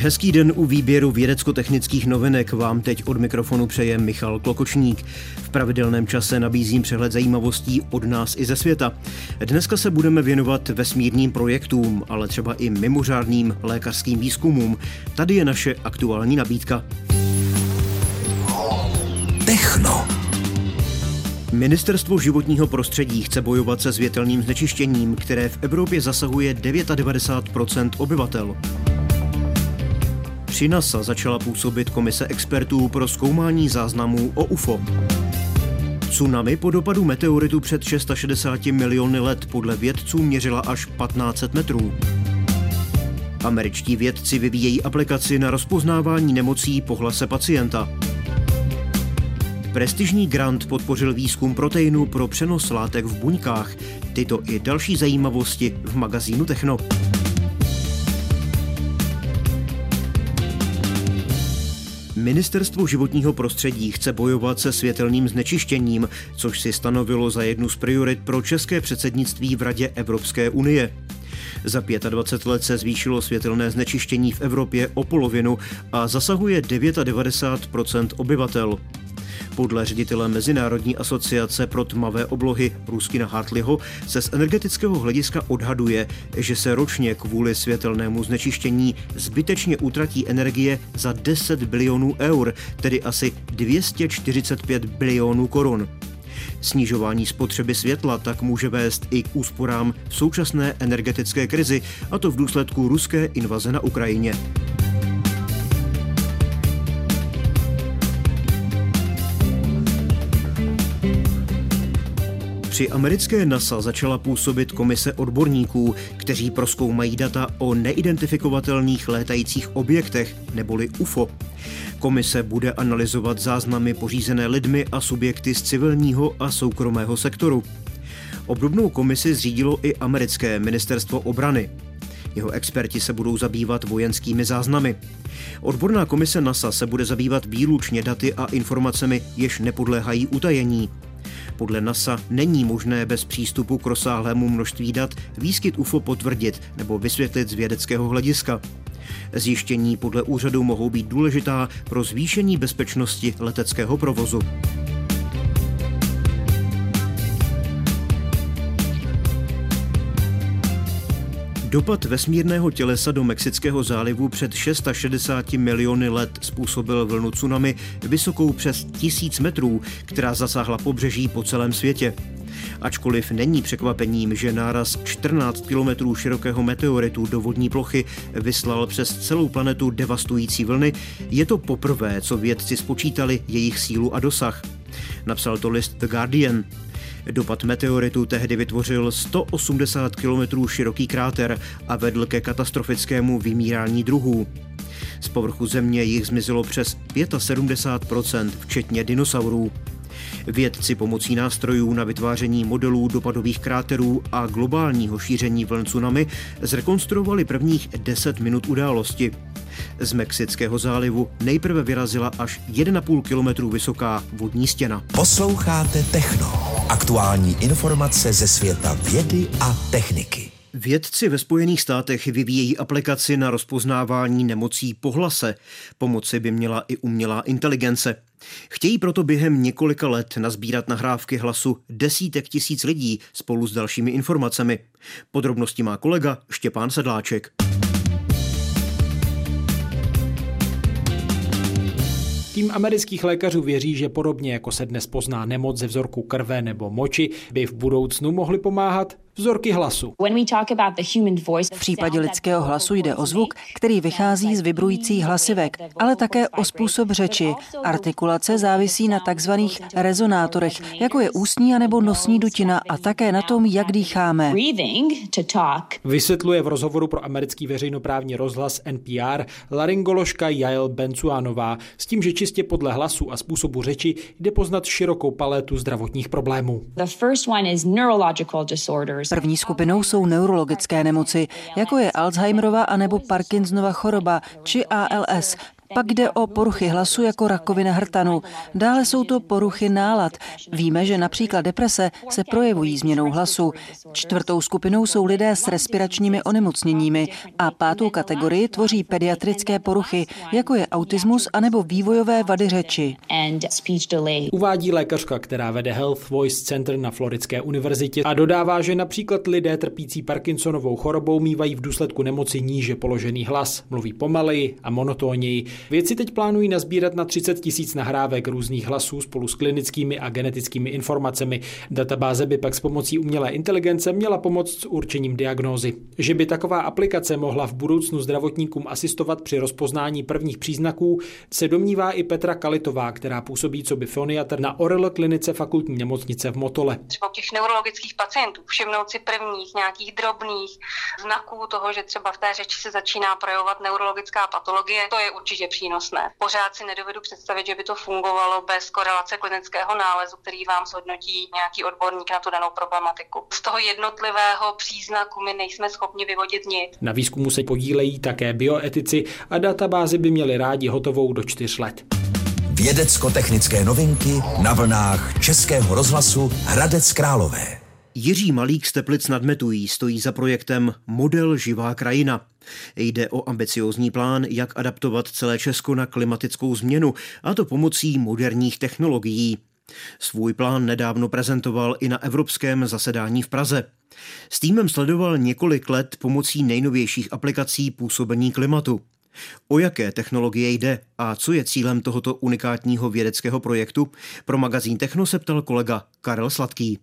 Hezký den u výběru vědecko-technických novinek vám teď od mikrofonu přeje Michal Klokočník. V pravidelném čase nabízím přehled zajímavostí od nás i ze světa. Dneska se budeme věnovat vesmírným projektům, ale třeba i mimořádným lékařským výzkumům. Tady je naše aktuální nabídka. Techno. Ministerstvo životního prostředí chce bojovat se světelným znečištěním, které v Evropě zasahuje 99 obyvatel. Při NASA začala působit komise expertů pro zkoumání záznamů o UFO. Tsunami po dopadu meteoritu před 660 miliony let podle vědců měřila až 1500 metrů. Američtí vědci vyvíjejí aplikaci na rozpoznávání nemocí po hlase pacienta. Prestižní grant podpořil výzkum proteinu pro přenos látek v buňkách. Tyto i další zajímavosti v magazínu Techno. Ministerstvo životního prostředí chce bojovat se světelným znečištěním, což si stanovilo za jednu z priorit pro české předsednictví v Radě Evropské unie. Za 25 let se zvýšilo světelné znečištění v Evropě o polovinu a zasahuje 99% obyvatel. Podle ředitele Mezinárodní asociace pro tmavé oblohy Ruskina Hartliho se z energetického hlediska odhaduje, že se ročně kvůli světelnému znečištění zbytečně utratí energie za 10 bilionů eur, tedy asi 245 bilionů korun. Snižování spotřeby světla tak může vést i k úsporám v současné energetické krizi, a to v důsledku ruské invaze na Ukrajině. Při americké NASA začala působit komise odborníků, kteří proskoumají data o neidentifikovatelných létajících objektech, neboli UFO. Komise bude analyzovat záznamy pořízené lidmi a subjekty z civilního a soukromého sektoru. Obdobnou komisi zřídilo i americké ministerstvo obrany. Jeho experti se budou zabývat vojenskými záznamy. Odborná komise NASA se bude zabývat výlučně daty a informacemi, jež nepodléhají utajení. Podle NASA není možné bez přístupu k rozsáhlému množství dat výskyt UFO potvrdit nebo vysvětlit z vědeckého hlediska. Zjištění podle úřadu mohou být důležitá pro zvýšení bezpečnosti leteckého provozu. Dopad vesmírného tělesa do Mexického zálivu před 660 miliony let způsobil vlnu tsunami vysokou přes tisíc metrů, která zasáhla pobřeží po celém světě. Ačkoliv není překvapením, že náraz 14 kilometrů širokého meteoritu do vodní plochy vyslal přes celou planetu devastující vlny, je to poprvé, co vědci spočítali jejich sílu a dosah. Napsal to list The Guardian. Dopad meteoritu tehdy vytvořil 180 km široký kráter a vedl ke katastrofickému vymírání druhů. Z povrchu země jich zmizelo přes 75%, včetně dinosaurů. Vědci pomocí nástrojů na vytváření modelů dopadových kráterů a globálního šíření vln tsunami zrekonstruovali prvních 10 minut události. Z Mexického zálivu nejprve vyrazila až 1,5 kilometru vysoká vodní stěna. Posloucháte Techno. Aktuální informace ze světa vědy a techniky. Vědci ve Spojených státech vyvíjejí aplikaci na rozpoznávání nemocí po hlase. Pomoci by měla i umělá inteligence. Chtějí proto během několika let nazbírat nahrávky hlasu desítek tisíc lidí spolu s dalšími informacemi. Podrobnosti má kolega Štěpán Sedláček. Tým amerických lékařů věří, že podobně jako se dnes pozná nemoc ze vzorku krve nebo moči, by v budoucnu mohli pomáhat vzorky hlasu. V případě lidského hlasu jde o zvuk, který vychází z vibrujících hlasivek, ale také o způsob řeči. Artikulace závisí na takzvaných rezonátorech, jako je ústní anebo nosní dutina a také na tom, jak dýcháme. Vysvětluje v rozhovoru pro americký veřejnoprávní rozhlas NPR laryngoložka Jael Bencuanová s tím, že čistě podle hlasu a způsobu řeči jde poznat širokou paletu zdravotních problémů. První skupinou jsou neurologické nemoci, jako je Alzheimerova anebo Parkinsonova choroba či ALS. Pak jde o poruchy hlasu jako rakovina hrtanu. Dále jsou to poruchy nálad. Víme, že například deprese se projevují změnou hlasu. Čtvrtou skupinou jsou lidé s respiračními onemocněními a pátou kategorii tvoří pediatrické poruchy, jako je autismus anebo vývojové vady řeči. Uvádí lékařka, která vede Health Voice Center na Floridské univerzitě a dodává, že například lidé trpící Parkinsonovou chorobou mývají v důsledku nemoci níže položený hlas, mluví pomaleji a monotónněji. Vědci teď plánují nazbírat na 30 tisíc nahrávek různých hlasů spolu s klinickými a genetickými informacemi. Databáze by pak s pomocí umělé inteligence měla pomoct s určením diagnózy. Že by taková aplikace mohla v budoucnu zdravotníkům asistovat při rozpoznání prvních příznaků, se domnívá i Petra Kalitová, která působí co by foniatr na Orel klinice fakultní nemocnice v Motole. Třeba těch neurologických pacientů všimnout si prvních nějakých drobných znaků toho, že třeba v té řeči se začíná projevovat neurologická patologie, to je určitě přínosné. Pořád si nedovedu představit, že by to fungovalo bez korelace klinického nálezu, který vám zhodnotí nějaký odborník na tu danou problematiku. Z toho jednotlivého příznaku my nejsme schopni vyvodit nic. Na výzkumu se podílejí také bioetici a databázy by měly rádi hotovou do čtyř let. Vědecko-technické novinky na vlnách Českého rozhlasu Hradec Králové. Jiří Malík z Teplic nad Metují stojí za projektem Model živá krajina. Jde o ambiciozní plán, jak adaptovat celé Česko na klimatickou změnu, a to pomocí moderních technologií. Svůj plán nedávno prezentoval i na evropském zasedání v Praze. S týmem sledoval několik let pomocí nejnovějších aplikací působení klimatu. O jaké technologie jde a co je cílem tohoto unikátního vědeckého projektu, pro magazín Techno se ptal kolega Karel Sladký.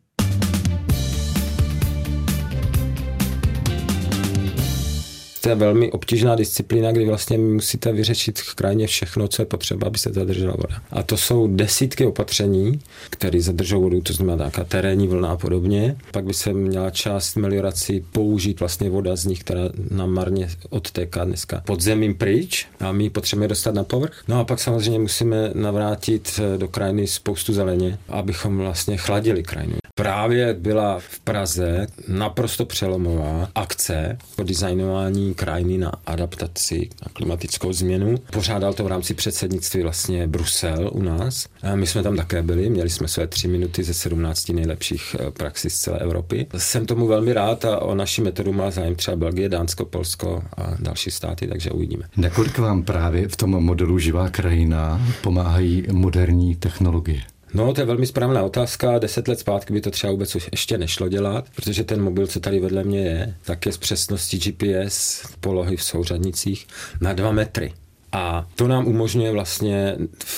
To je velmi obtížná disciplína, kdy vlastně musíte vyřešit krajně všechno, co je potřeba, aby se zadržela voda. A to jsou desítky opatření, které zadržou vodu, to znamená nějaká terénní vlna a podobně. Pak by se měla část meliorací použít vlastně voda z nich, která nám marně odtéká dneska podzemím pryč a my potřebujeme dostat na povrch. No a pak samozřejmě musíme navrátit do krajiny spoustu zeleně, abychom vlastně chladili krajinu. Právě byla v Praze naprosto přelomová akce po designování krajiny na adaptaci na klimatickou změnu. Pořádal to v rámci předsednictví vlastně Brusel u nás. A my jsme tam také byli, měli jsme své tři minuty ze 17 nejlepších eh, praxí z celé Evropy. Jsem tomu velmi rád a o naši metodu má zájem třeba Belgie, Dánsko, Polsko a další státy, takže uvidíme. Nakolik vám právě v tom modelu živá krajina pomáhají moderní technologie? No, to je velmi správná otázka. Deset let zpátky by to třeba vůbec už ještě nešlo dělat, protože ten mobil, co tady vedle mě je, tak je s přesností GPS polohy v souřadnicích na dva metry. A to nám umožňuje vlastně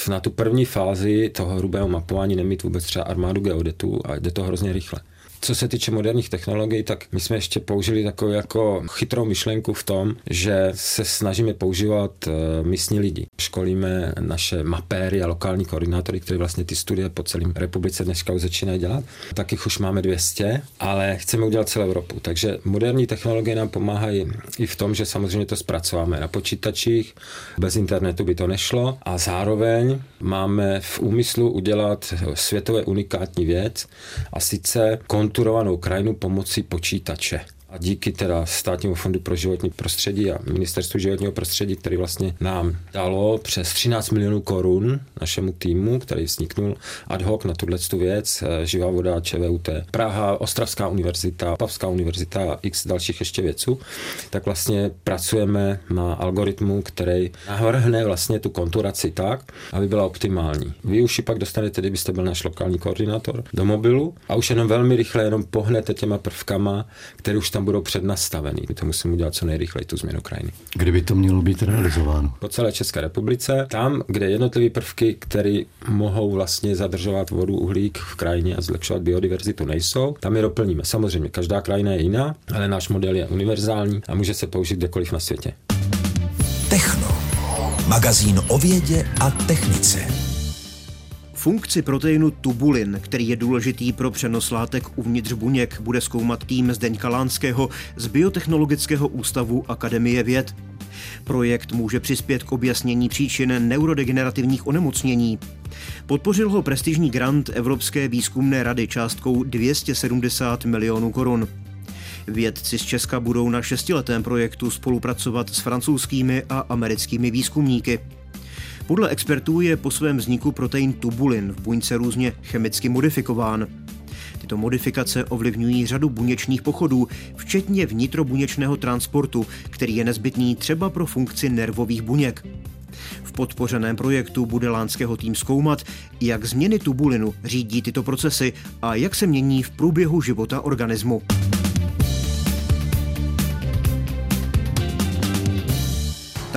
na tu první fázi toho hrubého mapování nemít vůbec třeba armádu geodetů a jde to hrozně rychle. Co se týče moderních technologií, tak my jsme ještě použili takovou jako chytrou myšlenku v tom, že se snažíme používat eh, místní lidi. Školíme naše mapéry a lokální koordinátory, kteří vlastně ty studie po celém republice dneska už začínají dělat. Taky už máme 200, ale chceme udělat celou Evropu. Takže moderní technologie nám pomáhají i v tom, že samozřejmě to zpracováme na počítačích, bez internetu by to nešlo a zároveň máme v úmyslu udělat světové unikátní věc a sice konturovanou krajinu pomocí počítače. A díky teda Státnímu fondu pro životní prostředí a Ministerstvu životního prostředí, který vlastně nám dalo přes 13 milionů korun našemu týmu, který vzniknul ad hoc na tuhle věc, eh, Živá voda, ČVUT, Praha, Ostravská univerzita, Pavská univerzita a x dalších ještě věců, tak vlastně pracujeme na algoritmu, který navrhne vlastně tu konturaci tak, aby byla optimální. Vy už ji pak dostanete, kdybyste byl náš lokální koordinátor, do mobilu a už jenom velmi rychle jenom pohnete těma prvkama, které už tam budou přednastavený. My to musíme udělat co nejrychleji, tu změnu krajiny. Kdyby to mělo být realizováno? Po celé České republice, tam, kde jednotlivé prvky, které mohou vlastně zadržovat vodu, uhlík v krajině a zlepšovat biodiverzitu, nejsou, tam je doplníme. Samozřejmě, každá krajina je jiná, ale náš model je univerzální a může se použít kdekoliv na světě. Techno. Magazín o vědě a technice. Funkci proteinu tubulin, který je důležitý pro přenos látek uvnitř buněk, bude zkoumat tým Zdeňka Lánského z Biotechnologického ústavu Akademie věd. Projekt může přispět k objasnění příčin neurodegenerativních onemocnění. Podpořil ho prestižní grant Evropské výzkumné rady částkou 270 milionů korun. Vědci z Česka budou na šestiletém projektu spolupracovat s francouzskými a americkými výzkumníky. Podle expertů je po svém vzniku protein tubulin v buňce různě chemicky modifikován. Tyto modifikace ovlivňují řadu buněčných pochodů, včetně vnitrobuněčného transportu, který je nezbytný třeba pro funkci nervových buněk. V podpořeném projektu bude lánského tým zkoumat, jak změny tubulinu řídí tyto procesy a jak se mění v průběhu života organismu.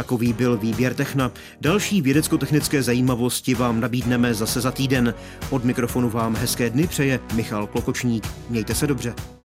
Takový byl výběr Techna. Další vědecko-technické zajímavosti vám nabídneme zase za týden. Od mikrofonu vám hezké dny přeje Michal Klokočník. Mějte se dobře.